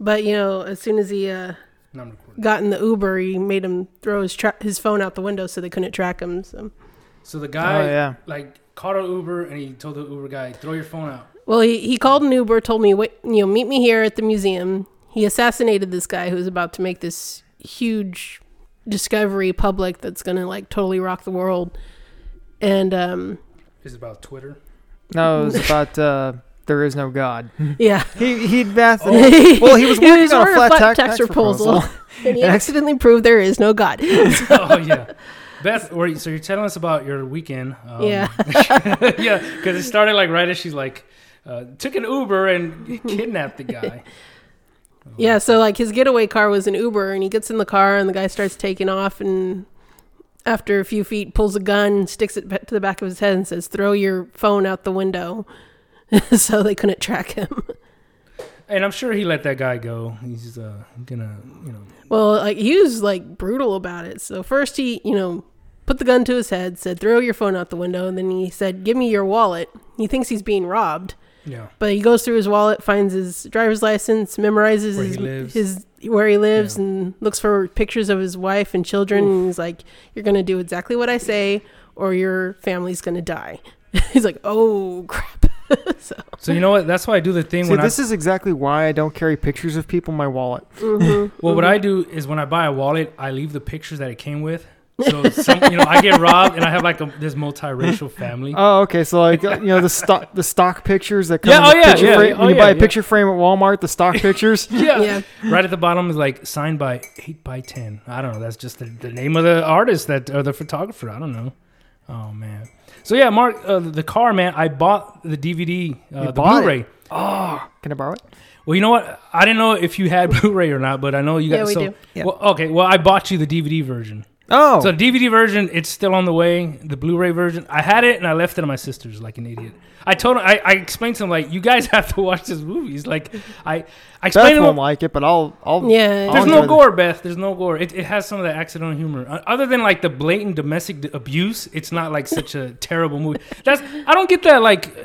But you know, as soon as he uh, No, I'm recording. got in the Uber, he made him throw his tra- his phone out the window so they couldn't track him. So, So the guy oh yeah. like called an Uber and he told the Uber guy, "Throw your phone out." well, he he called an Uber, told me, wait, you know, meet me here at the museum. He assassinated this guy who was about to make this huge discovery public that's gonna like totally rock the world. And um, This is about Twitter. No, it was about uh, there is no God. yeah, He he'd math. Oh. Well, he was He working was on a working flat, tax, tax proposal. and he accidentally proved there is no God. oh yeah, Beth. So you're telling us about your weekend? Um, Yeah. yeah, because it started like right as she's like uh, took an Uber and kidnapped the guy. Yeah, so like his getaway car was an Uber, and he gets in the car, and the guy starts taking off, and after a few feet, pulls a gun, sticks it to the back of his head, and says, "Throw your phone out the window," so they couldn't track him. And I'm sure he let that guy go. He's uh, gonna, you know, Well, like he was like brutal about it. So first he, you know, put the gun to his head, said, "Throw your phone out the window," and then he said, "Give me your wallet." He thinks he's being robbed. yeah. But he goes through his wallet, finds his driver's license, memorizes Where his, his where he lives, Yeah. and looks for pictures of his wife and children. And he's like, "You're gonna do exactly what I say, or your family's gonna die." he's like, "Oh crap!" so So you know what? That's why I do the thing See, when this I is exactly why I don't carry pictures of people in my wallet. mhm, well, what I do is when I buy a wallet, I leave the pictures that it came with. So some, you know, I get robbed and I have like a, this multiracial family. Oh, okay. So like you know the stock the stock pictures that come. Yeah, in oh, yeah, picture yeah, frame- yeah, when oh, you yeah, buy a yeah. picture frame at Walmart, the stock pictures. yeah. yeah, Right at the bottom is like signed by eight by ten. I don't know. That's just the, the name of the artist that or the photographer. I don't know. Oh man. So yeah, Mark, uh, the car, man. I bought the DVD, uh, the bought? Blu-ray. Oh, can I borrow it? Well, you know what? I didn't know if you had Blu-ray or not, but I know you got. Yeah, we so, do. Yeah. Well, okay. Well, I bought you the DVD version. Oh, So the DVD version, it's still on the way. The Blu-ray version, I had it and I left it at my sister's like an idiot. I told him, I, I explained to him like, you guys have to watch this movie. It's like, I, I Beth explained to won't him. like it, but I'll I'll. yeah. There's I'll no enjoy the- gore, Beth. There's no gore. It, it has some of that accidental humor. Uh, Other than like the blatant domestic abuse, it's not like such a terrible movie. That's I don't get that. Like, uh,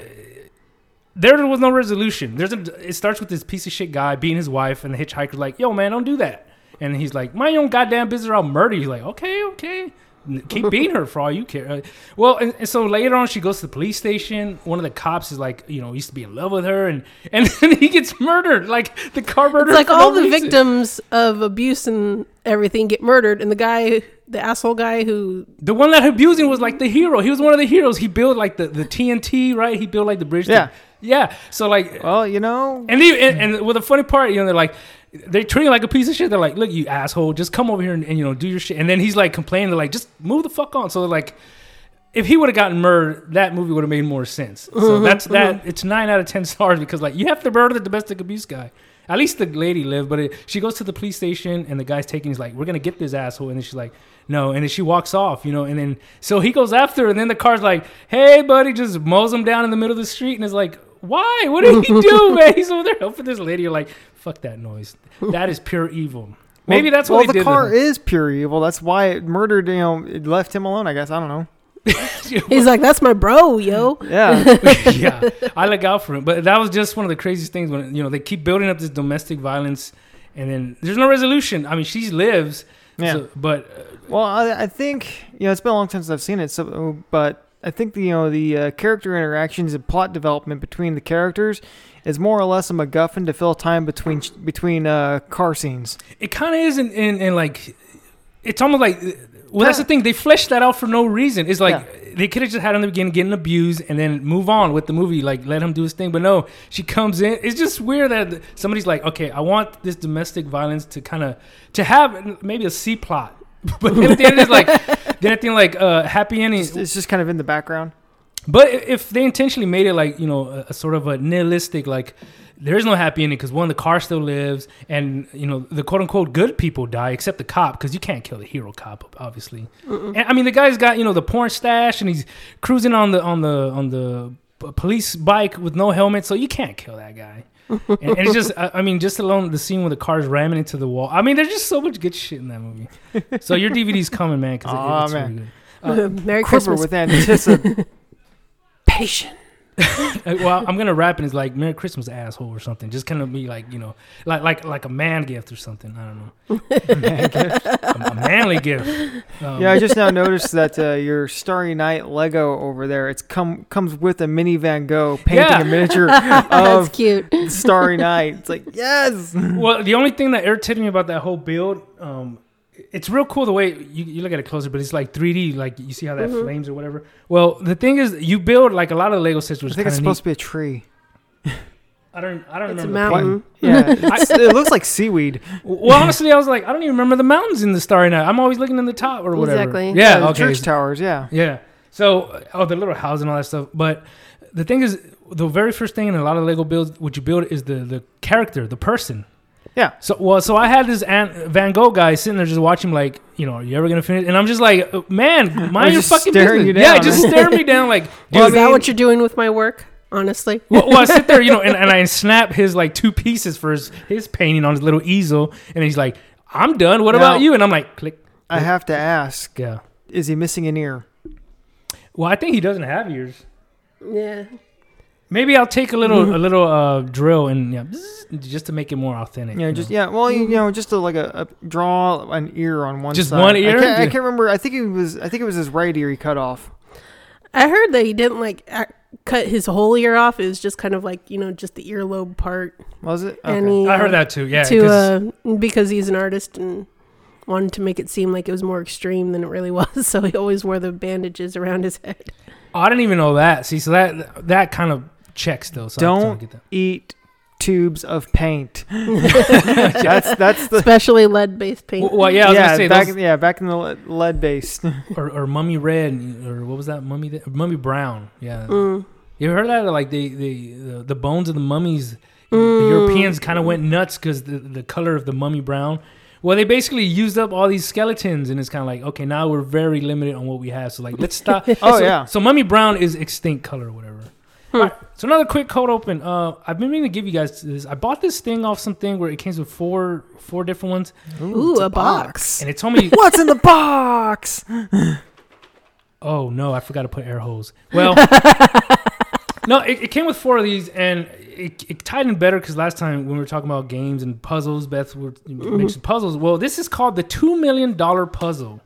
there was no resolution. There's a. It starts with this piece of shit guy beating his wife, and the hitchhiker's like, "Yo, man, don't do that." And he's like, "My own goddamn business. I'll murder you." Like, okay, okay. N- Keep beating her for all you care. Well, and, and so later on, she goes to the police station. One of the cops is like, you know, used to be in love with her, and and then he gets murdered. Like the car murder. It's like all no the reason. victims of abuse and everything get murdered, and the guy, the asshole guy who, The one that abused him was like the hero. He was one of the heroes. He built like the, the TNT, right? He built like the bridge. to- Yeah. yeah. So like, Well, you know, and, they, and and well, the funny part, you know, they're like, they treat him like a piece of shit. They're like, look, you asshole, just come over here and, and you know do your shit. And then he's like complaining, they're like, just move the fuck on. So they're like. If he would have gotten murdered, that movie would have made more sense. So uh-huh, that's uh-huh. that. It's nine out of ten stars because like you have to murder the domestic abuse guy. At least the lady lived, but it, she goes to the police station and the guy's taking. He's like, "We're gonna get this asshole," and then she's like, "No," and then she walks off, you know. And then so he goes after, her, and then the car's like, "Hey, buddy," just mows him down in the middle of the street, and is like, "Why? What did he do, man?" He's over there helping this lady. You're like, "Fuck that noise. That is pure evil." Maybe well, that's well what the did. car to is pure evil. That's why it murdered. You know, it left him alone. I guess I don't know. he's like, "That's my bro, yo." Yeah, yeah, I look out for him. But that was just one of the craziest things when you know they keep building up this domestic violence, and then there's no resolution. I mean, she lives, yeah. so- but uh, Well, I, I think you know it's been a long time since I've seen it. So, but I think the you know the uh, character interactions and plot development between the characters is more or less a MacGuffin to fill time between between uh, car scenes. it kind of is in, in, in like it's almost like well that's the thing they fleshed that out for no reason. It's like they could have just had him in the beginning getting abused and then move on with the movie like let him do his thing. But no she comes in it's just weird that somebody's like okay i want this domestic violence to kind of to have maybe a c plot. But at the end it's like then I think like uh happy ending It's, it's just kind of in the background. but if they intentionally made it like you know a, a sort of a nihilistic like there is no happy ending because one the car still lives and you know the quote unquote good people die except the cop because you can't kill the hero cop obviously. And, I mean the guy's got you know the porn stash and he's cruising on the on the on the police bike with no helmet so you can't kill that guy. and, and it's just I, I mean just alone the scene where the car's ramming into the wall. I mean there's just so much good shit in that movie. so your DVD's coming man because Aw, it's man. really good. Uh, Merry Quiver Christmas. with anticipation. well, I'm gonna rap and it's like "Merry Christmas, asshole" or something. Just kind of be like, you know, like like like a man gift or something. I don't know, a, a manly gift. Um, Yeah, I just now noticed that uh, your Starry Night Lego over there, it's come comes with a mini Van Gogh painting Yeah. a miniature That's of cute. Starry Night. It's like yes. Well, the only thing that irritated me about that whole build, um, it's real cool the way you, you look at it closer, but it's like 3D, like you see how that Mhm. flames or whatever. Well, the thing is, you build like a lot of the Lego sets, which I think it's of supposed neat. to be a tree. I don't, I don't It's a remember. the mountain. Yeah, it's, it looks like seaweed. Well, honestly, I was like, I don't even remember the mountains in the Starry Night. I'm always looking in the top or whatever. Exactly. Yeah. the okay. church towers. Yeah. Yeah. So, uh, oh, the little house and all that stuff. But the thing is, the very first thing in a lot of Lego builds, what you build is the the character, the person. Yeah. So, well, so I had this An- Van Gogh guy sitting there just watching, like, you know, are you ever gonna finish? And I'm just like, uh, man, mind your fucking business. you Yeah, down. just staring me down, like, dude. Well, Is that mean- what you're doing with my work? Honestly, well, well, I sit there, you know, and, and I snap his like two pieces for his, his painting on his little easel, and he's like, "I'm done. What Now- about you?" And I'm like, "Click." I have to ask: Yeah. Is he missing an ear? Well, I think he doesn't have ears. yeah. Maybe I'll take a little a little uh, drill and yeah, just to make it more authentic. Yeah, you just know? yeah. Well, you, you know, just to like a, a draw an ear on one. Just side. one I ear? can't, I can't remember. I think it was. I think it was his right ear he cut off. I heard that he didn't like cut his whole ear off. It was just kind of like you know just the earlobe part. Was it? Okay. he, I uh, heard that too. Yeah, to 'cause- uh, because he's an artist and wanted to make it seem like it was more extreme than it really was. So he always wore the bandages around his head. oh, I didn't even know that. See, so that that kind of checks though. So I Don't- don't get that. Eat tubes of paint. that's that's the. Especially lead-based paint. Well, well, yeah, I was yeah, gonna say back those, yeah, back in the lead based. or, or mummy red or what was that mummy th- mummy brown? Yeah, Mm. you ever heard that? Like they, they the, the bones of the mummies. The Mm. Europeans kind of went nuts because the the color of the mummy brown. Well, they basically used up all these skeletons, and it's kind of like, okay, now we're very limited on what we have. So like, let's stop. oh so, yeah. So mummy brown is extinct color or whatever. Hmm. All right, so another quick code open. Uh, I've been meaning to give you guys this. I bought this thing off something where it came with four four different ones, Ooh, it's a box. and it told me, What's in the box? oh no, I forgot to put air holes. Well, no, it, it came with four of these, and it, it tied in better because last time when we were talking about games and puzzles, Beth were mentioned puzzles. Well, this is called the two million dollar puzzle.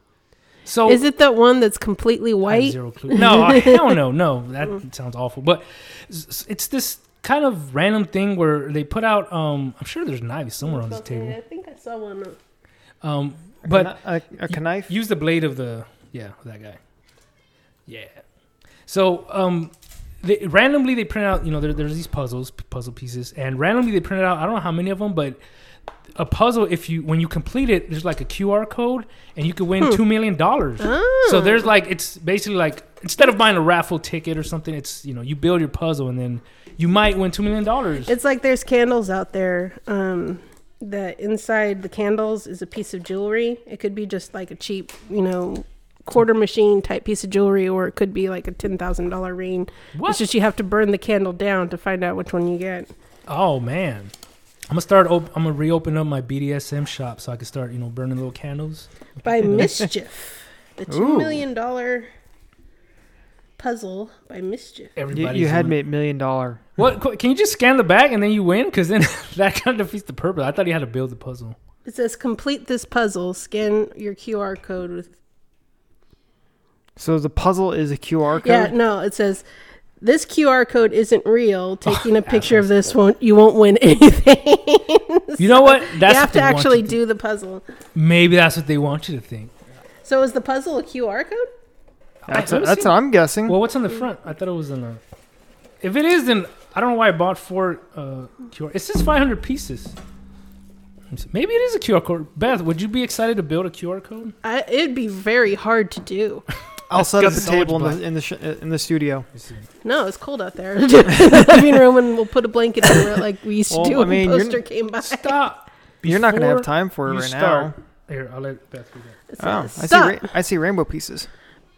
So Is it that one that's completely I white? Zero clue. No, uh, hell no, no. That sounds awful. But s- s- it's this kind of random thing where they put out. Um, I'm sure there's knives somewhere on this table. I think I saw one. Um, But but a, a knife. use the blade of the yeah that guy. Yeah. So um, they, randomly they print out. You know, there, there's these puzzles, puzzle pieces, and randomly they print out. I don't know how many of them, but a puzzle. If you when you complete it, there's like a QR code, and you could win Hmm. two million dollars. Oh. So there's like it's basically like instead of buying a raffle ticket or something, it's you know you build your puzzle and then you might win two million dollars. It's like there's candles out there. Um, that inside the candles is a piece of jewelry. It could be just like a cheap, you know, quarter machine type piece of jewelry, or it could be like a ten thousand dollar ring. What? It's just you have to burn the candle down to find out which one you get. Oh man, I'm gonna start. Op- I'm gonna reopen up my BDSM shop so I can start you know burning little candles. By mischief, the two Ooh. million dollar puzzle by mischief. You, Everybody. you had me at million dollar. What? Can you just scan the bag and then you win? Because then that kind of defeats the purpose. I thought you had to build the puzzle. It says complete this puzzle. Scan your QR code with. So the puzzle is a QR code. Yeah, no, it says. This QR code isn't real. Taking a picture of this won't you won't win anything. You know what? That's you have what to actually you to- do the puzzle. Maybe that's what they want you to think. So is the puzzle a QR code? That's, Let me that's what I'm guessing. Well, what's on the front? I thought it was in the. If it is, then I don't know why I bought four uh, QR. It says 500 pieces. Let me see. Maybe it is a QR code. Beth, would you be excited to build a QR code? I, it'd be very hard to do. I'll set up a Got so much table in the in the, sh- in the studio. Let me see. No, it's cold out there. the living room, and we'll put a blanket over it like we used to Well, do I when mean, the you're- poster came by. Stop. You're not gonna have Before time for it you right start- Here, I'll let Beth read that. It now. Oh, I see. "Stop. Ra- I see rainbow pieces.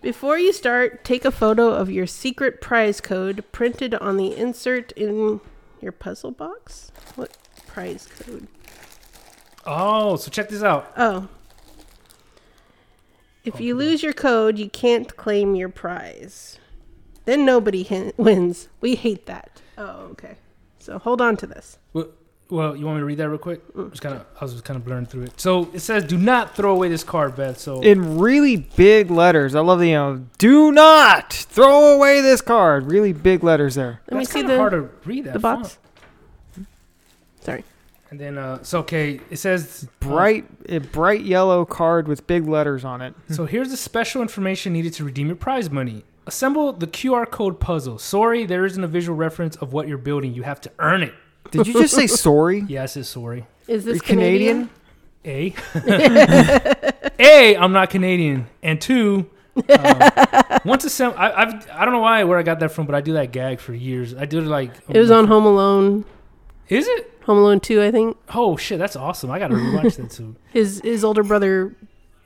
Before you start, take a photo of your secret prize code printed on the insert in your puzzle box. What prize code? Oh, so check this out. Oh. If you lose your code, you can't claim your prize. Then nobody hin- wins. We hate that. Oh, okay. So hold on to this. Well, well, you want me to read that real quick? Mm. Just kind of, I was just kind of blurring through it. So it says, "Do not throw away this card, Beth." So In really big letters. I love the, you know, do not throw away this card. Really big letters there. Let me see kind of hard the to read that the box. Sorry. And then, uh, so okay, it says uh, Bright, a bright yellow card with big letters on it. So here's the special information needed to redeem your prize money. Assemble the QR code puzzle. Sorry, there isn't a visual reference of what you're building. You have to earn it. Did you just say sorry? Yes, it's sorry. Is this you Canadian? A. a. I'm not Canadian. And two. Um, once assemble, I, I've I don't know why where I got that from, but I do that gag for years. I did it like It was on Home Alone. Is it? Home Alone 2, I think. Oh shit, that's awesome! I gotta rewatch that too. His his older brother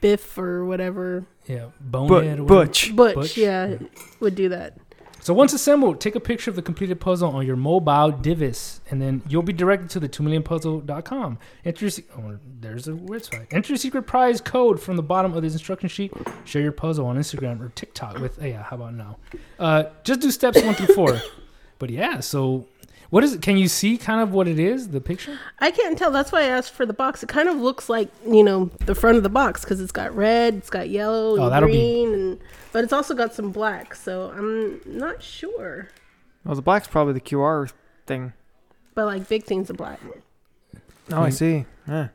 Biff or whatever. Yeah, bonehead. or But, whatever. Butch. Butch, Butch? yeah, would do that. So once assembled, take a picture of the completed puzzle on your mobile device, and then you'll be directed to the 2millionpuzzle.com. Enter your, se- oh, there's a website. Enter your secret prize code from the bottom of this instruction sheet. Share your puzzle on Instagram or TikTok with, yeah, how about now? Uh, just do steps one through four. But yeah, so what is it? Can you see kind of what it is, the picture? I can't tell. That's why I asked for the box. It kind of looks like you know the front of the box because it's got red, it's got yellow, Oh, and that'll be- green, and but it's also got some black. So I'm not sure. Well, the black's probably the QR thing. But like big things are black. Oh, I Mm. see. Yeah.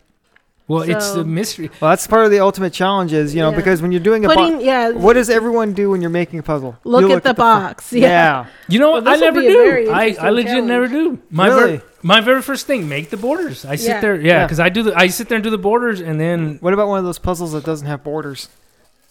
Well, it's So- the mystery. Well, that's part of the ultimate challenge is, you know, Yeah. because when you're doing a box, yeah. what does everyone do when you're making a puzzle? look, You at the fr- box. Yeah. Yeah. You know Well, what? I never be a very do. I, I legit challenge. never do. My Really? ver- my very first thing, make the borders. I sit Yeah. there, yeah, Yeah. because I do the I sit there and do the borders, and then What about one of those puzzles that doesn't have borders?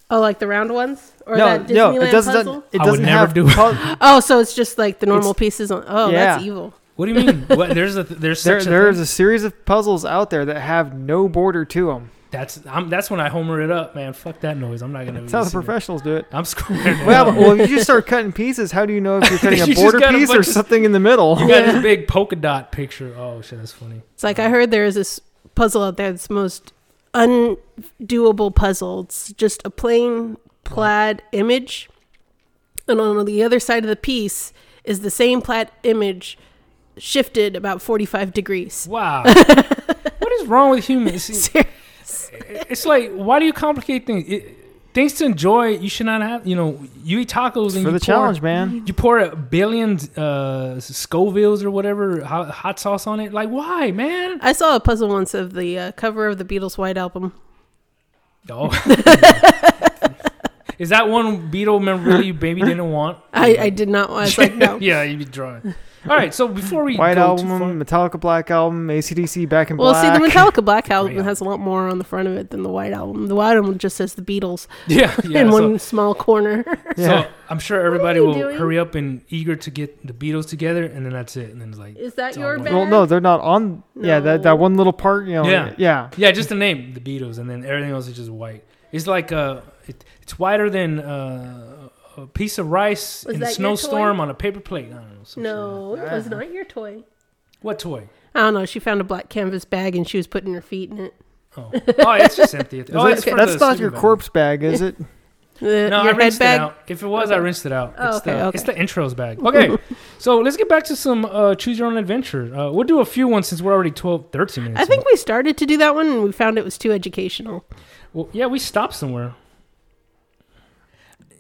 Oh, like the round ones or no, that Disneyland no, it doesn't. puzzle. It I would never have do- pu- Oh, so it's just like the normal It's- pieces on. Oh, Yeah. that's evil. What do you mean? what, there's a there's there, such a there's thing? a series of puzzles out there that have no border to them. that's I'm, that's when I homer it up, man. Fuck that noise. I'm not gonna. That's how the listen to it. professionals do it. I'm squaring. Well, well, if you just start cutting pieces, how do you know if you're cutting You a border got a piece or bunch of- something in the middle? you got this big polka dot picture. Oh shit, that's funny. It's like I heard there is this puzzle out there that's most undoable puzzle. It's just a plain plaid image, and on the other side of the piece is the same plaid image shifted about 45 degrees. Wow. what is wrong with humans? Seriously. It's like, why do you complicate things? It, things to enjoy, you should not have. You know, you eat tacos and For you the pour, challenge, man. You pour a billion uh, Scovilles or whatever hot, hot sauce on it. Like, why, man? I saw a puzzle once of the uh, cover of the Beatles' White Album. Oh. Is that one Beatle memorabilia you maybe didn't want? I, I did not. I was like, no. yeah, you'd be drawing. All right, so before we White go too album, far- Metallica Black album, ACDC Back in Well, Black. see, the Metallica Black album has a lot more on the front of it than the White album. The White album just says the Beatles yeah, yeah. in so, one small corner. yeah. so I'm sure everybody you will doing? hurry up and eager to get the Beatles together, and then that's it. And then it's like, Is that It's your all bag? well, no, they're not on. Yeah, that, that one little part, you know. Yeah. Yeah. yeah, just the name, the Beatles, and then everything else is just white. It's like uh, it, it's whiter than uh, a piece of rice Was in a snowstorm on a paper plate. I don't know. some like No, it was not your toy. What toy? I don't know. She found a black canvas bag and she was putting her feet in it. Oh, oh it's just empty. Is Oh, that- it's for that's not your bag. corpse bag, is it? The, No, I rinsed bag. it out. If it was, I rinsed it out. Oh, it's, okay, the, okay. it's the intros bag. Okay, so let's get back to some uh, choose your own adventure. Uh, we'll do a few ones since we're already 12, 13 minutes. I think in. we started to do that one and we found it was too educational. Well, yeah, we stopped somewhere.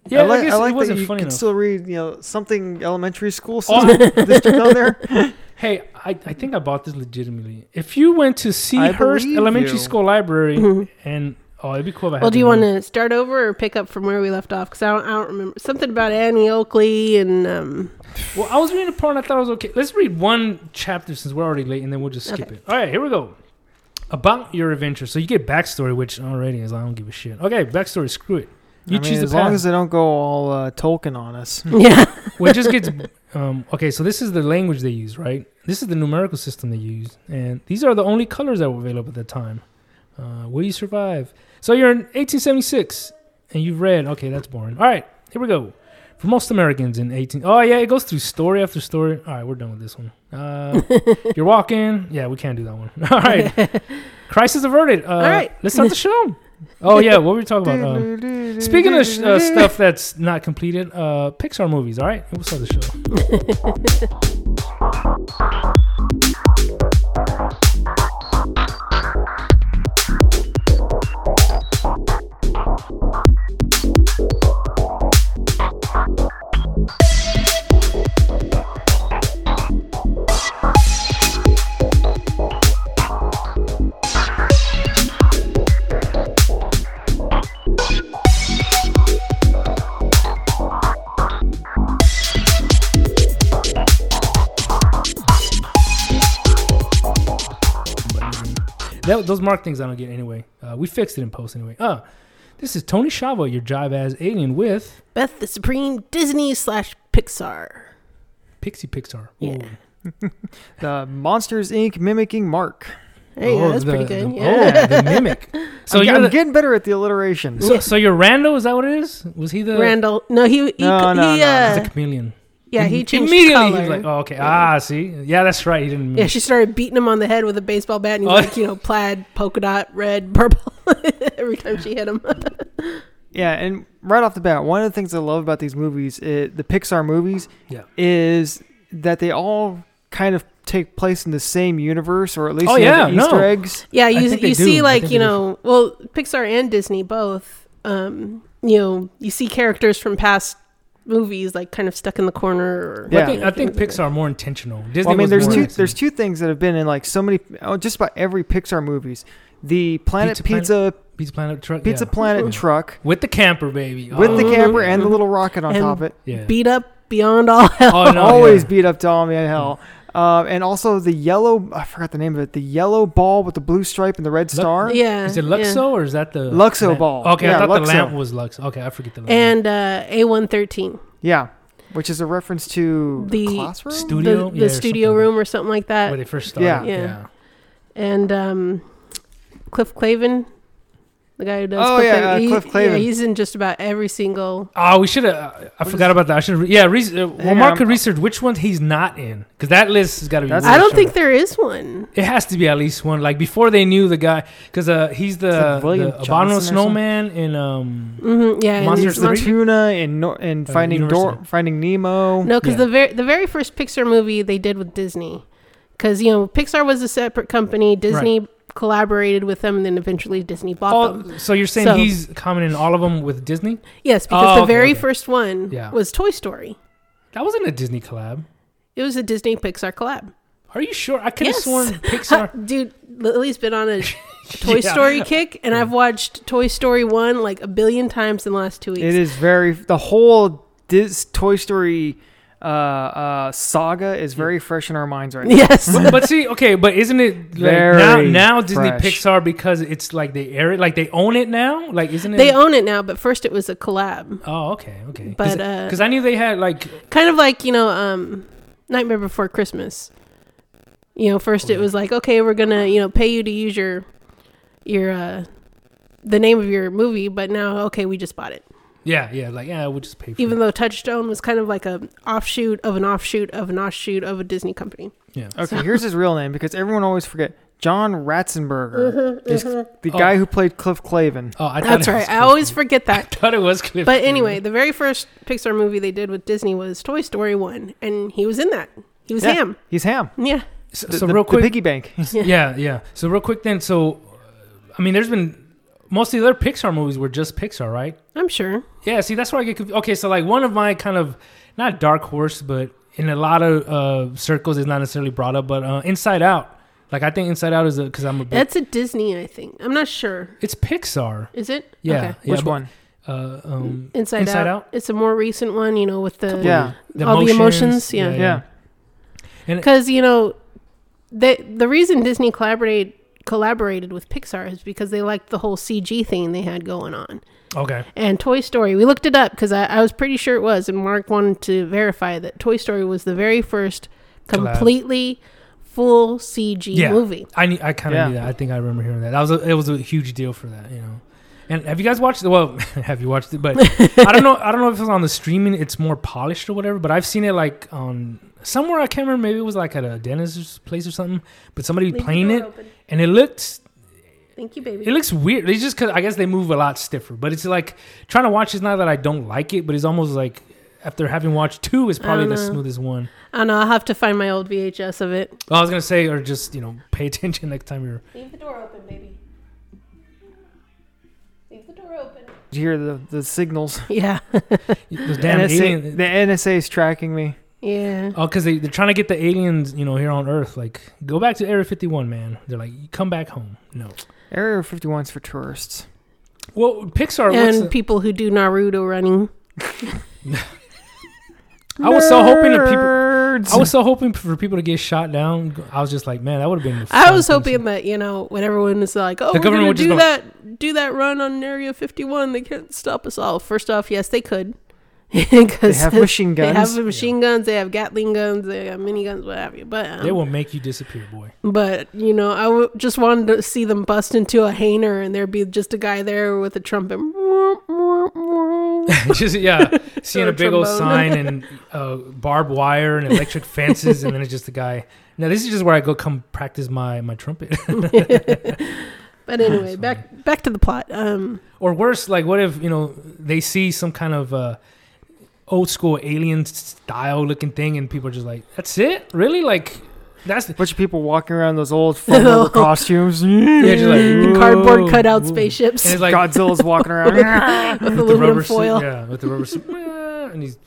Yeah, I like, I guess I like it wasn't that you funny can enough. still read, you know, something elementary school system district on there. Hey, I, I think I bought this legitimately. If you went to I Seahurst believe Elementary you. School Library Mhm. and oh, it'd be cool if I had Well, do the you want name. to start over or pick up from where we left off? Because I don't, I don't remember something about Annie Oakley and um, Well, I was reading a part and I thought it was okay. Let's read one chapter since we're already late, and then we'll just skip Okay. it. All right, here we go. About your adventure. So you get backstory, which already is I don't give a shit. Okay, backstory. Screw it. You I mean, choose the as long path. as they don't go all uh, Tolkien on us. yeah, well, it just gets um, okay. So this is the language they use, right? This is the numerical system they use, and these are the only colors that were available at the time. Uh, will you survive? So you're in 1876, and you've read. Okay, that's boring. All right, here we go. For most Americans in 18, oh yeah, it goes through story after story. All right, we're done with this one. Uh, you're walking. Yeah, we can't do that one. All right, crisis averted. Uh, All right. let's start the show. Oh yeah, what were we talking about? Um, speaking of sh- uh, stuff that's not completed, uh, Pixar movies. All right, we'll start the show. That, those mark things I don't get anyway. Uh, we fixed it in post anyway. Uh, this is Tony Shavo, your jive as alien with Beth the Supreme Disney slash Pixar. Pixie Pixar. Yeah. The Monsters Inc. mimicking Mark. Hey, Oh, that's the- pretty good. the- yeah. Oh, the mimic. So I'm, you're I'm the, getting better at the alliteration. so, so you're Rando? Is that what it is? Was he the Randall. No, he he, No, he no, no, uh, He's a chameleon. Yeah, he Im- changed immediately. color. He's like, oh, okay. Ah, see, yeah, that's right. He didn't. Yeah, she started beating him on the head with a baseball bat, and he's Oh. like, you know, plaid, polka dot, red, purple, every time she hit him. Yeah, and right off the bat, one of the things I love about these movies, i the Pixar movies, Yeah. is that they all kind of take place in the same universe, or at least Oh, yeah, the Easter no. eggs. yeah, you you do. see like you they do. know, well, Pixar and Disney both. Um, you know, you see characters from past movies like kind of stuck in the corner. Or, Yeah. I think, I think Pixar more intentional. Disney. Well, I mean, there's two like- there's two things that have been in like so many, oh, just about every Pixar movies. The Planet Pizza Pizza Planet- Pizza, Pizza Planet truck. yeah. Planet Mhm. truck with the camper, baby. with oh, the Mhm. camper and the little rocket on And top of it. yeah. beat up beyond all hell. Oh, no, Always yeah. beat up Dom in hell. Uh, and also the yellow, I forgot the name of it. The yellow ball with the blue stripe and the red Lu- star. yeah, Is it yeah. Luxo or is that the Luxo lamp? ball. Okay, Yeah, I thought the Luxo. lamp was Lux. Okay, I forget the lamp. And uh, A one thirteen, Yeah, which is a reference to the, The classroom. Studio? the, Yeah, studio something. room or something like that. where they first started. Yeah. Yeah. Yeah. and um, Cliff Clavin, the guy who does. Oh, Cliff yeah, Clavin, uh, he- Cliff Yeah, Clavin. he's in just about every single. Oh, we should have. Uh, I forgot about that. I should. Yeah, re- uh, well, Hang Mark on. could research which ones he's not in because that list has got to be. I don't think there is one. it has to be at least one. Like before they knew the guy because uh, he's the, like William the abominable snowman in um. mm-hmm, yeah, Monsters these three? Tuna and no- and Uh, finding Dor- Finding Nemo. No, because Yeah. the very the very first Pixar movie they did with Disney, because you know Pixar was a separate company. Disney collaborated with them, and then eventually Disney bought them. Oh, so you're saying So- he's coming in all of them with Disney? Yes, because Oh, the okay, very okay. first one Yeah. was Toy Story. That wasn't a Disney collab. It was a Disney Pixar collab. Are you sure? I could have Yes. sworn Pixar. Dude, Lily's been on a Toy Yeah. Story kick, and Yeah. I've watched Toy Story one like a billion times in the last two weeks. It is very the whole Dis- Toy Story uh, uh, saga is very fresh in our minds right now. Yes. but, but see, okay, but isn't it like Very now now Disney fresh. Pixar because it's like they air it, like they own it now? Like isn't it? they own it now, but first it was a collab. Oh, okay, okay. But, uh, because I knew they had like Kind of like, you know, um, Nightmare Before Christmas. You know, first it was like, okay, we're gonna, you know, pay you to use your your uh the name of your movie, but now okay, we just bought it. Yeah, yeah, like yeah, we'll just pay for Even it. though Touchstone was kind of like a offshoot of an offshoot of an offshoot of a Disney company. Yeah. Okay, here's his real name because everyone always forget. John Ratzenberger is the Oh. guy who played Cliff Clavin. Oh, I thought That's it was right. I Cliff. always forget that. I thought it was Cliff. But anyway, the very first Pixar movie they did with Disney was Toy Story 1, and he was in that. He was Yeah. Ham. He's Ham. Yeah. so, The, so the- real the quick, piggy bank. yeah, yeah. So real quick, then. So, uh, I mean, there's been most of the other Pixar movies were just Pixar, right? I'm sure. Yeah. See, that's where I get confused. Okay, so like one of my kind of not dark horse, but in a lot of uh, circles is not necessarily brought up, but uh, Inside Out. Like I think Inside Out is a because I'm a big, That's a Disney, I think. I'm not sure. it's Pixar. Is it? Yeah. Okay. yeah Which but, one? Uh, um, Inside, Inside Out. Out? It's a more recent one, you know, with the Yeah. all the emotions, yeah. Yeah. because you know, they the reason Disney collaborated collaborated with Pixar is because they liked the whole CG thing they had going on. Okay. And Toy Story, we looked it up because I, I was pretty sure it was, and Mark wanted to verify that Toy Story was the very first Collab. completely full CG Yeah. movie. I knew, I kind of Yeah. knew that. I think I remember hearing that. That was a, it was a huge deal for that, you know. And have you guys watched it? Well, have you watched it? But I don't know. I don't know if it's on the streaming. It's more polished or whatever. But I've seen it like on somewhere. I can't remember. Maybe it was like at a dentist's place or something. But somebody playing it, and it looked. Thank you, baby. It looks weird. It's just because I guess they move a lot stiffer. But it's like trying to watch. It's not that I don't like it, but it's almost like after having watched two, is probably the smoothest one. I don't know. I'll have to find my old VHS of it. I was gonna say, or just you know, pay attention next time you're. Leave the door open, baby. Leave door open. You hear the, the signals. Yeah. Those damn NSA, alien. the NSA is tracking me. Yeah. Oh, because they, they're trying to get the aliens, you know, here on Earth. Like, go back to Area 51, man. They're like, come back home. No. Area 51's for tourists. Well, Pixar. and the- people who do Naruto running. I was so hoping that people. Nerds. I was so hoping for people to get shot down. I was just like, man, that would have been. the I was thing to hoping that you know when everyone is like, "Oh, The we're government gonna would just do go- that, do that run on Area 51," they can't stop us all. First off, yes, they could, because They have machine guns. They have machine guns. They have Gatling guns. They have mini guns, what have you. But um, They will make you disappear, boy. But you know, I w- just wanted to see them bust into a hanger, and there'd be just a guy there with a trumpet. just yeah, seeing a big old sign and uh, barbed wire and electric fences, and then it's just the guy. Now this is just where I go come practice my my trumpet. But anyway, back back to the plot. Um, or worse, like what if you know they see some kind of uh, old school alien style looking thing, and people are just like, "That's it, really?" Like that's the, bunch of people walking around those old phone number costumes. yeah, just like cardboard cutout spaceships And it's like Godzilla's walking around. with with the aluminum rubber suit, foil. yeah, with the rubber suit, and he's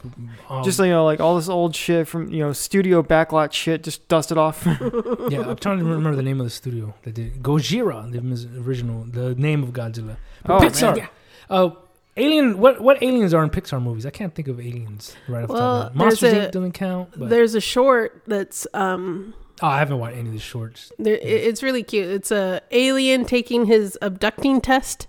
um, just you know, like all this old shit from you know studio backlot shit, just dusted off. Yeah, I'm trying to remember the name of the studio that did Gojira, the original, the name of Godzilla. But Oh, Pixar. man. Uh, Alien. What what aliens are in Pixar movies? I can't think of aliens right off the top. of my head. Monsters a- Inc. doesn't count. But, There's a short that's um, oh, I haven't watched any of the shorts. it's really cute. It's a alien taking his abducting test.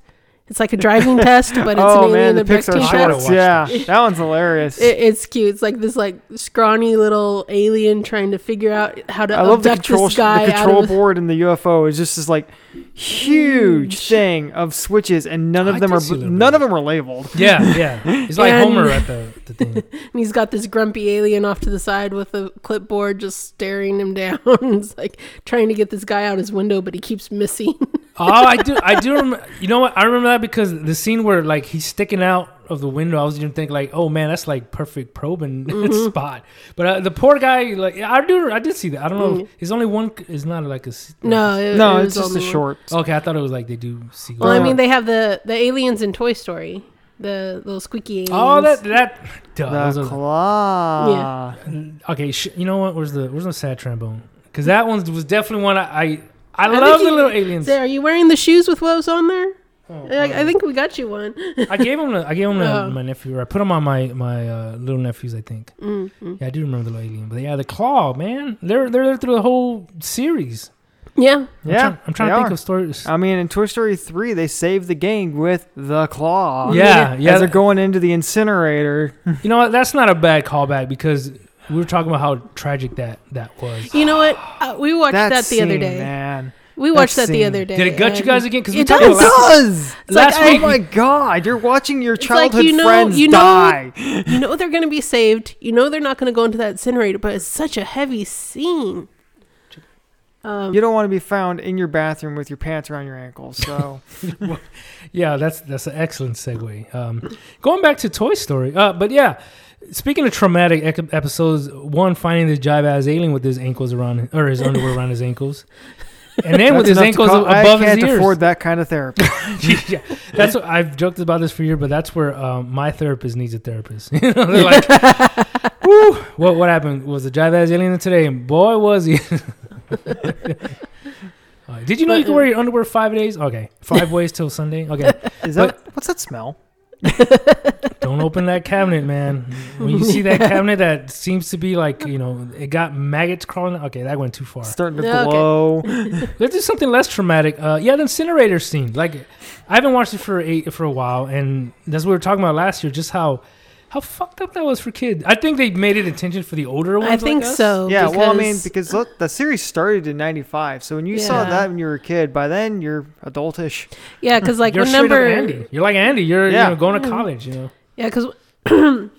It's like a driving test, but it's oh an man, alien the abducting Pixar I test. shorts. Yeah, that one's hilarious. It, it's cute. It's like this like scrawny little alien trying to figure out how to I love the control this guy the control out of. board in the UFO is just this like huge Huge. thing of switches, and none of I them are see a little none bit. of them are labeled. Yeah, yeah. He's like And- Homer at the, the thing. And he's got this grumpy alien off to the side with a clipboard just staring him down. it's like trying to get this guy out his window, but he keeps missing. Oh, I do. I do remember. You know what? I remember that because the scene where like he's sticking out of the window. I was even thinking like, oh man, that's like perfect probing Mm-hmm. spot. But uh, the poor guy, like, I do. I did see that. I don't know. If, it's only one. It's not like a. Mm. no, it, no, it it's just a short. Okay, I thought it was like they do see. Well, I mean, they have the the aliens in Toy Story, the little squeaky aliens. Oh, that that. Duh, The those are- claw. okay, sh- you know what? Where's the Where's the sad trombone? Because that one was definitely one I I, I I love the you- little aliens. Say, are you wearing the shoes with what was on there? Oh, I, I think we got you one. I gave him. The, I gave him the, Oh. my nephew. Or I put him on my my uh, little nephews. I think. mm Yeah, I do remember the little alien. But yeah, the claw, man. They're they're there through the whole series. Yeah, I'm Yeah, trying, I'm trying they to think are. of stories. I mean, in Toy Story 3, they saved the gang with the claw. yeah, As yeah. they're going into the incinerator. you know what? That's not a bad callback because we were talking about how tragic that that was. you know what? Uh, we watched That, the other scene, day. Man. We watched that, that the other day. Did it gut you guys again? Because we It talked It does. about last, does! It's like last I- week. Oh my god, you're watching your It's like, childhood you know- friends you know- die. You know they're going to be saved. You know they're not going to go into that incinerator, but it's such a heavy scene. Um, You don't want to be found in your bathroom with your pants around your ankles. So, Yeah, that's that's an excellent segue. Um, going back to Toy Story, uh, but yeah, speaking of traumatic ec- episodes, one finding this jive ass alien with his ankles around or his underwear around his ankles, and then with his ankles call- above I can't afford that kind of therapy. yeah, that's what I've joked about this for years, but that's where um, my therapist needs a therapist. you know, they're like, Woo, what what happened? Was the jive ass alien today? And boy, was he. Uh, did you know you can wear your underwear five days? Okay, five ways till Sunday. Okay, Is that what's that smell? Don't open that cabinet, man. When you see that cabinet that seems to be like you know it got maggots crawling. Okay, that went too far. Starting to Yeah, okay. glow. Let's do something less traumatic. Uh, yeah, the incinerator scene. Like, I haven't watched it for a, for a while, and that's what we were talking about last year. Just how how fucked up that was for kids. I think they made it intention for the older ones. I think like us. so. Yeah, well, I mean, because- because look, the series started in '95, so when you saw that when you were a kid, by then you're adultish. yeah, because like You're straight up remember, Andy. You're like Andy. You're Yeah. you know, going to college. You know. Yeah, because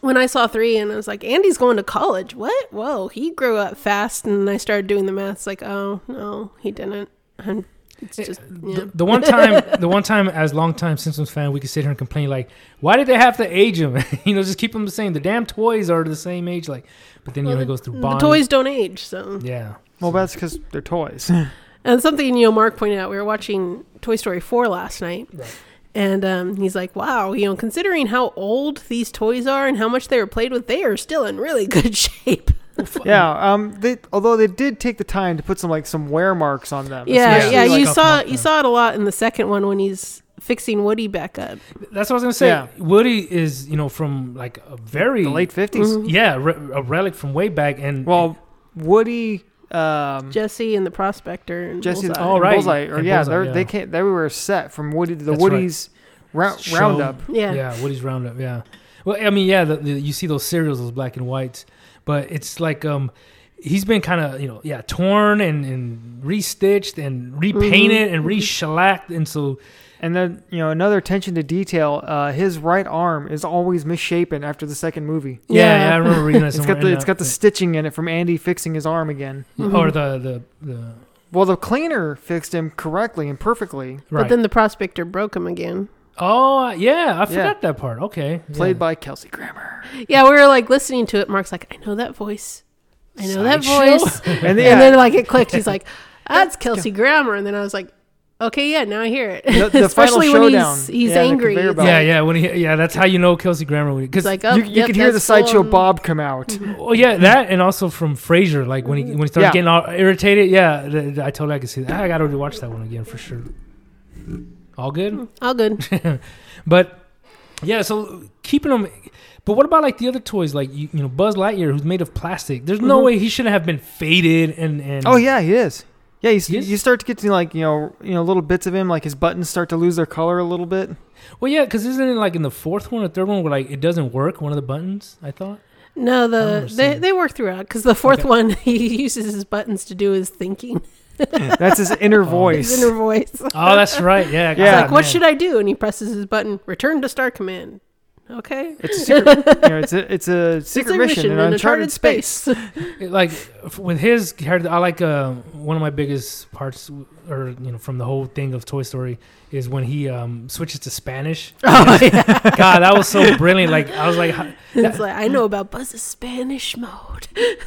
when I saw three and I was like, Andy's going to college. What? Whoa, he grew up fast, and I started doing the math. It's like, oh no, he didn't. And It's eh, just yeah. The, the one time, the one time as long time Simpsons fan, we could sit here and complain like, why did they have to age him? you know, just keep them the same. The damn toys are the same age. Like, but then you Well, know it goes through the toys don't age, so. Yeah. Well, that's because they're toys. And something you know, Mark pointed out. We were watching Toy Story four last night, Right. And um, he's like, "Wow, you know, considering how old these toys are and how much they were played with, they are still in really good shape." yeah. Um. They although they did take the time to put some like some wear marks on them. Yeah, yeah. like, you saw you saw it a lot in the second one when he's fixing Woody back up. That's what I was gonna say. Yeah. Woody is you know from like a very the late 50s Mhm. yeah re- a relic from way back and Well, Woody, um, Jesse and the prospector and Jesse, Bullseye. Oh. Bullseye, or And yeah, Bullseye, they're, yeah. they can't. They were set from Woody, the That's. Woody's rou- Show. roundup. yeah. Yeah, Woody's Roundup. Yeah. Well, I mean, yeah, the, the, you see those cereals, those black and whites, but it's like um, he's been kind of you know yeah torn and and restitched and repainted and Mhm. re-shellacked, and so And then you know another attention to detail. Uh, his right arm is always misshapen after the second movie. yeah, Yeah. yeah, I remember reading that It's somewhere. got the and, it's got the stitching in it from Andy fixing his arm again. Mhm. or the the the Well, the cleaner fixed him correctly and perfectly, right. But then the prospector broke him again. oh yeah, I forgot that part. Okay, played yeah. by Kelsey Grammer. Yeah, we were like listening to it. Mark's like, I know that voice. I know that Sideshow? voice. And, And yeah, then like it clicked. He's like, that's Kelsey Grammer. And then I was like, okay, yeah, now I hear it. The- the Especially final when showdown. he's he's Yeah, angry. conveyor It's belt. yeah, yeah. When he, yeah, that's how you know Kelsey Grammer because like, oh, you, you yep, could hear the that's sideshow full Bob come out. Oh yeah, that and also from Frasier, like when he when he started Yeah. getting all irritated. Yeah, th- th- I totally I could see that. I got to watch that one again for sure. All good, All good. but yeah. So keeping them. But what about like the other toys, like you, you know Buzz Lightyear, who's made of plastic? There's no Mhm. way he shouldn't have been faded and and. Oh yeah, he is. Yeah, you, s- you start to get to like you know you know little bits of him, like his buttons start to lose their color a little bit. Well, yeah, because isn't it like in the fourth one or third one where like it doesn't work? One of the buttons, I thought. No, the they, they work throughout because the fourth Okay. one he uses his buttons to do his thinking, That's his inner Oh. voice. his inner voice. Oh, that's right. Yeah. Yeah. like, what should I do? And he presses his button, return to Star Command. Okay. It's a secret. you know, it's a it's a secret It's a mission, in uncharted space. It, like with his character, I like uh, one of my biggest parts, or you know, from the whole thing of Toy Story, is when he um, switches to Spanish. oh yeah. God, that was so brilliant. Like I was like, how- it's like I know about Buzz's Spanish mode.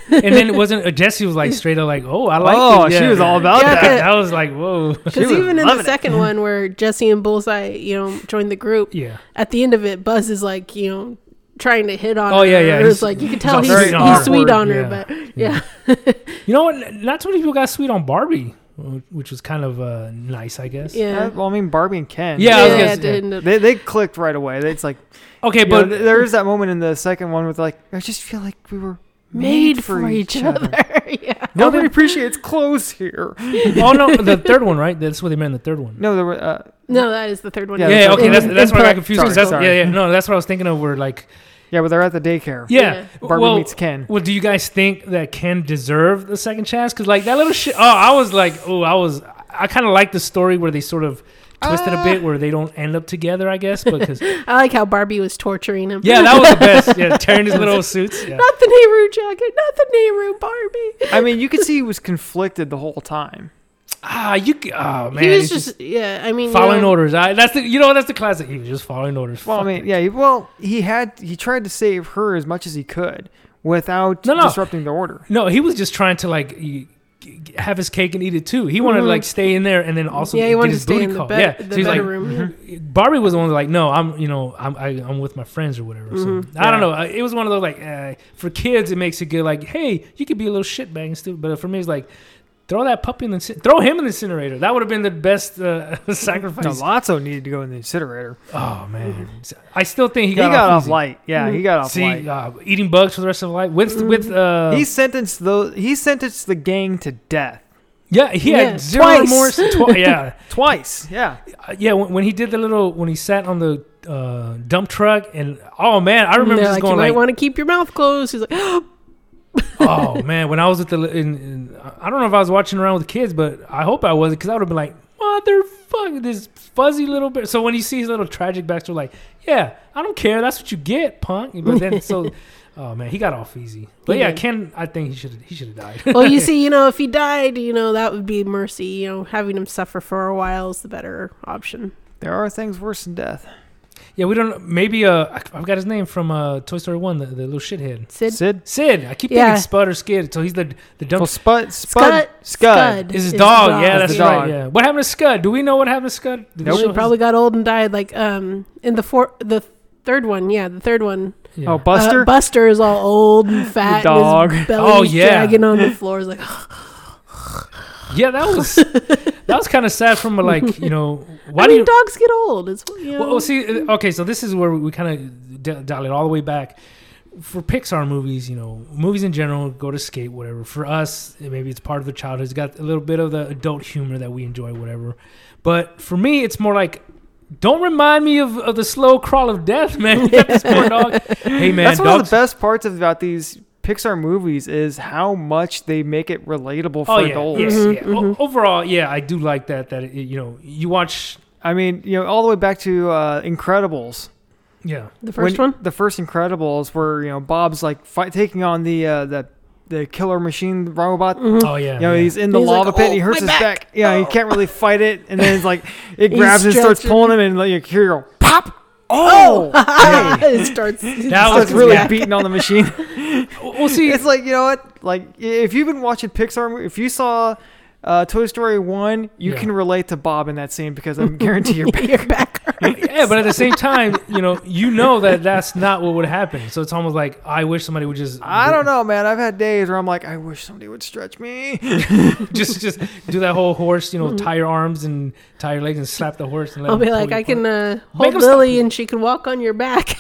and then it wasn't uh, Jesse was like straight up like, oh, I like. Oh, it. she was all about Yeah, that. but- That was like, whoa. Because even in the loving it. second one, where Jesse and Bullseye, you know, joined the group, Yeah. at the end of it, Buzz is like, you know, trying to hit on Oh, her. yeah, yeah, Or It's he's- like you can he's tell all he's, he's sweet on her, yeah. but Yeah. yeah, You know what? Not too many people got sweet on Barbie, which was kind of uh, nice, I guess. yeah. Well, I mean, Barbie and Ken. Yeah, I was gonna it say- didn't- They, they clicked right away. It's like, Okay, you know, but th- there is that moment in the second one with like, I just feel like we were made for each other. yeah. Nobody appreciates clothes here. oh no, the third one, right? That's what they meant. in The third one. No, there were. Uh, No, that is the third one. Yeah, Yeah, the okay, one. that's, In- that's in where I got Pla- confused. Sorry, 'cause that's- sorry. Yeah, yeah, no, that's what I was thinking of. Where like, yeah, but they're at the daycare. yeah, Barbie well, meets Ken. Well, do you guys think that Ken deserved the second chance? Because like that little shit. Oh, I was like, oh, I was. I kind of like the story where they sort of twisted a Ah. bit, where they don't end up together. I guess because I like how Barbie was torturing him. yeah, that was the best. Yeah, tearing his little suits. Yeah. not the Nehru jacket, not the Nehru Barbie. I mean, you could see he was conflicted the whole time. Ah, you. Oh man, he was he's just, yeah. I mean, you following know, orders. I, that's the you know that's the classic. He was just following orders. Well, I mean, it. yeah. he- Well, he had he tried to save her as much as he could without No, no. disrupting the order. No, he was just trying to like g- have his cake and eat it too. He wanted to Mhm. like stay in there and then also yeah, he get wanted to stay in the, call. bed, yeah, the so he's like, bedroom. yeah. Barbie was the one that like, no, I'm, you know, I'm, I, I'm with my friends or whatever. So Mhm. I don't know. Uh, It was one of those like, uh, for kids, it makes it good. Like, hey, you could be a little shitbag and stupid, but for me, it's like, throw that puppy in the, throw him in the incinerator. That would have been the best uh, sacrifice. Lotso needed to go in the incinerator. oh man, I still think he He got, got, off easy. light. Yeah, he got off See, light. uh, eating bugs for the rest of his life with with uh, he sentenced those. He sentenced the gang to death yeah, he Yeah, had zero twice. remorse. Twi- yeah, twice. Yeah, Uh, yeah, when, when he did the little when he sat on the uh, dump truck and oh man, I remember just like, going you might like, want to keep your mouth closed. He's like, oh man, when I was with the in, in, I don't know if I was watching around with the kids, but I hope I wasn't because I would have been like, motherfucker, this fuzzy little bit. So when you see his little tragic backstory, like, yeah, I don't care, that's what you get, punk. But then so. Oh man, he got off easy. But He yeah, did. Ken, I think he should he should have died. well, you see, you know, if he died, you know, that would be mercy. You know, having him suffer for a while is the better option. There are things worse than death. Yeah, we don't. Maybe uh, I- I've got his name from uh, Toy Story One, the, the little shithead. Sid, Sid. Sid. I keep Yeah. thinking Spud or Skid. So he's the the dumb. Well, Spud. Scud, Spud. Scud. is his dog? Yeah, Is that's the right. dog. Yeah. What happened to Scud? Do we know what happened to Scud? Did they Nope. show He his- probably got old and died. Like um, in the four, the third one, yeah, the third one. Yeah. Oh, Buster. Uh, Buster is all old and fat. dog. And his belly's Oh, yeah. dragging on the floor. It's like, yeah, that was that was kind of sad. From a, like you know, why I do mean, you? dogs get old. It's you know, Well, well, see, uh, okay, so this is where we kind of d- dial it all the way back. For Pixar movies, you know, movies in general go to skate, whatever. For us, maybe it's part of the childhood. It's got a little bit of the adult humor that we enjoy, whatever. But for me, it's more like, don't remind me of, of the slow crawl of death, man. You got this poor dog. Hey, man, That's one of the best parts about these Pixar movies is how much they make it relatable for oh yeah, adults. yes, Mhm, yeah. O- overall, yeah, I do like that. That it, you know, you watch, I mean, you know, all the way back to uh, Incredibles. yeah, the first When- one. The first Incredibles, where you know Bob's like fight, taking on the uh, the the killer machine robot. Mhm. oh yeah, You know, yeah. he's in the He's like, lava pit. and he "Oh, hurts his back." back. Yeah, he Oh. can't really fight it, and then it's like it grabs and starts pulling him, and like you hear you go pop. Oh, hey. it starts. it That starts was really yeah. beating on the machine. We'll see. it's like you know what? Like if you've been watching Pixar, if you saw uh, Toy Story one, you Yeah. can relate to Bob in that scene because I'm guarantee you're. your back. hurts. yeah, but at the same time, you know, you know that that's not what would happen. So it's almost like I wish somebody would just. I don't know, man. I've had days where I'm like, I wish somebody would stretch me. Just just do that whole horse, you know, tie your arms and tie your legs and slap the horse and let I'll be like, I can uh, hold him Lily and she can walk on your back.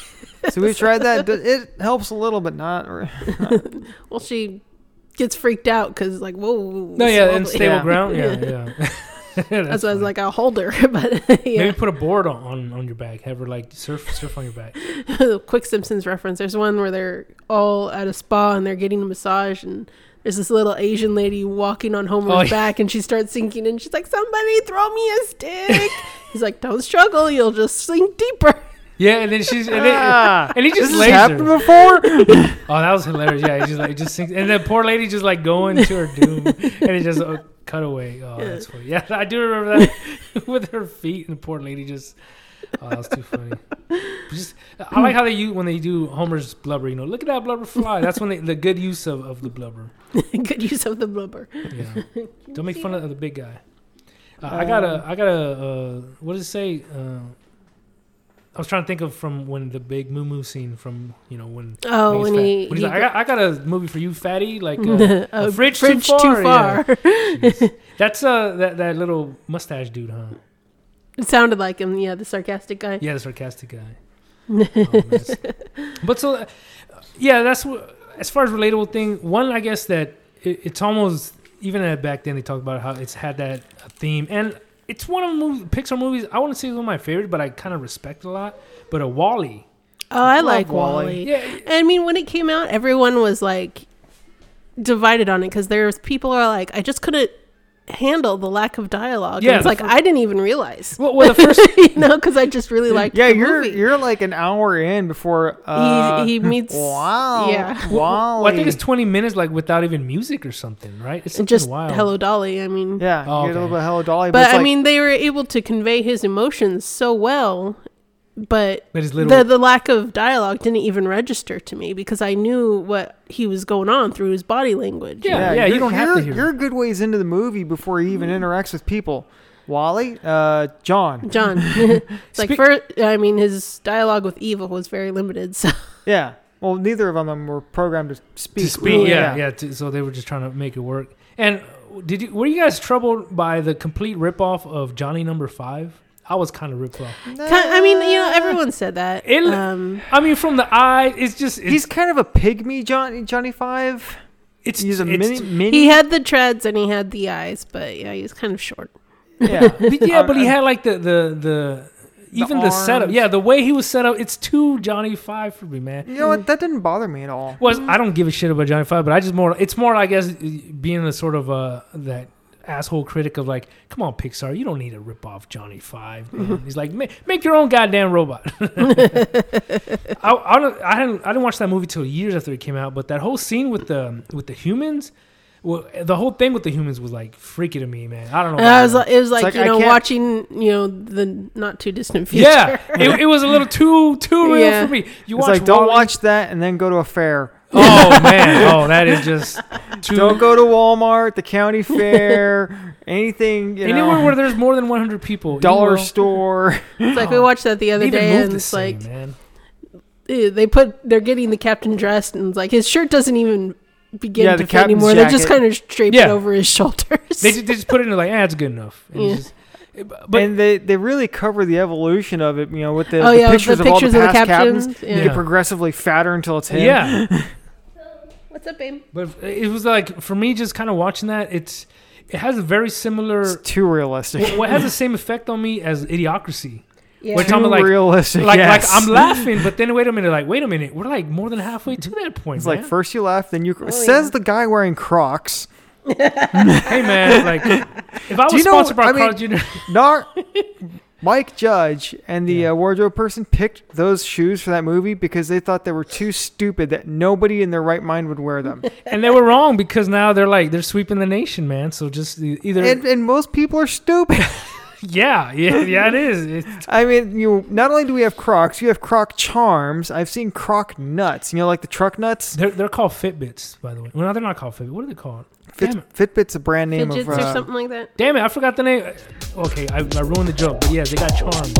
So we tried that. It helps a little, but not. well, she gets freaked out because like, whoa. No, yeah, in slowly. stable Yeah. ground. Yeah, yeah. That's why I was like, I'll hold her, but yeah. Maybe put a board on, on, on your back. Have her like surf surf on your back. quick Simpsons reference. There's one where they're all at a spa and they're getting a massage and there's this little Asian lady walking on Homer's Oh, yeah. back and she starts sinking and she's like, "Somebody throw me a stick." He's like, "Don't struggle, you'll just sink deeper." Yeah, and then she's and, then, Ah, and he just this has lays happened her. before. Oh, that was hilarious. Yeah, he just like just sinks, and the poor lady just like going to her doom, and it just uh, cut away. Oh, Yeah. that's funny. Yeah, I do remember that with her feet, and the poor lady just. Oh, that was too funny. Just, I like how they use when they do Homer's blubber. You know, look at that blubber fly. That's when they, the good use of, of the blubber. Good use of the blubber. Yeah, don't make fun of the big guy. Uh, I got a, I got a, uh, what does it say? Uh, I was trying to think of from when the big moo moo scene from you know when Oh, when when he. When he's he like, I got, I got a movie for you, fatty. Like uh, a a fridge too far, yeah. far. Jeez. that's uh that that little mustache dude, huh? it sounded like him. Yeah, the sarcastic guy. Yeah, the sarcastic guy. Oh, but so, uh, yeah, that's what. As far as relatable thing, one I guess that it, it's almost even back then they talked about how it's had that theme, and it's one of the movie, Pixar movies. I want to say it's one of my favorites, but I kind of respect it a lot. But a Wall-E, Oh, I Love like Wall-E. Wally. yeah, I mean, when it came out, everyone was like divided on it because there's people are like, I just couldn't handle the lack of dialogue. Yeah, Yeah, it's like fir- I didn't even realize. well, well the first you know, because I just really liked. Yeah, the you're movie. you're like an hour in before uh, he he meets. Wow. Yeah. Wow. well, I think it's twenty minutes like without even music or something, right? It's something Just wild. Hello Dolly. I mean, Yeah, Oh, you get a little bit of Hello Dolly, but, but I like, mean, they were able to convey his emotions so well, but That is little. the the lack of dialogue didn't even register to me because I knew what he was going on through his body language. Yeah, yeah, you you're- don't have to hear. You're a good ways into the movie before he even interacts with people. Wall-E, uh, John. John. it's like Spe- first, I mean, his dialogue with Evil was very limited. So Yeah. Well, neither of them were programmed to speak. to speak. Yeah, yeah. yeah. to, so they were just trying to make it work. And did you were you guys troubled by the complete ripoff of Johnny Number Five? I was kind of ripped off. Ki- I mean, you know, everyone said that. It- um, I mean, from the eye, it's just it's, He's kind of a pygmy, Johnny Johnny Five. it's He's a it's- mini mini. he had the treads and he had the eyes, but yeah, he was kind of short. yeah. But yeah, but he had like the the the even the, setup. Yeah, the way he was set up, it's too Johnny Five for me, man. You know what? That didn't bother me at all. Was I don't give a shit about Johnny Five, but I just more. It's more, I guess, being a sort of uh that asshole critic of like, come on, Pixar, you don't need to rip off Johnny Five. Man. He's like, make, make your own goddamn robot. I, I, don't, I hadn't I didn't watch that movie till years after it came out, but that whole scene with the with the humans. Well, the whole thing with the humans was like freaky to me, man. I don't know. And why, I was like, it was like, like, you I know can't- watching you know the not too distant future. yeah, it, it was a little too too real Yeah. for me. You It's watch like don't Wall-E- watch that and then go to a fair. Oh man, oh that is just too. Don't go to Walmart, the county fair, anything. You Anywhere know, where there's more than 100 people. dollar will- store. It's like we watched that the other Even day, move and the it's same, like man. eh, they put they're getting the captain dressed, and it's like his shirt doesn't even begin Yeah, to the fit captain's anymore. They're just jacket. kind of draping Yeah. over his shoulders. They, ju- they just put it in like, ah, it's good enough. And it's Yeah. just- but and they, they really cover the evolution of it, you know, with the, oh the yeah, pictures, the of all pictures the of the past captains. captains. Yeah. You get progressively fatter until it's him. yeah, What's up, babe? but it was like for me, just kind of watching that. It's it has a very similar. It's too realistic. What, what has the same effect on me as Idiocracy? Yeah. Which too I'm like- realistic. Like yes. like I'm laughing, but then wait a minute, like wait a minute, we're like more than halfway to that point. It's man. like first you laugh, then you. Oh, says yeah. the guy wearing Crocs. hey man, like if I was you know- sponsored by I Carl mean- Jr. Mike Judge and the Yeah. uh, wardrobe person picked those shoes for that movie because they thought they were too stupid that nobody in their right mind would wear them. and they were wrong because now they're like they're sweeping the nation, man. So just either and, and most people are stupid. yeah, yeah, yeah, it is. It's, I mean, you not only do we have Crocs, you have Croc charms. I've seen Croc nuts. You know, like the truck nuts. they're they're called Fitbits, by the way. Well, no, they're not called Fitbit. What are they called? Fit, Fitbit's a brand name Fidgets of, uh, or something like that. Damn it, I forgot the name. Okay, I, I ruined the joke, but yeah, they got charms.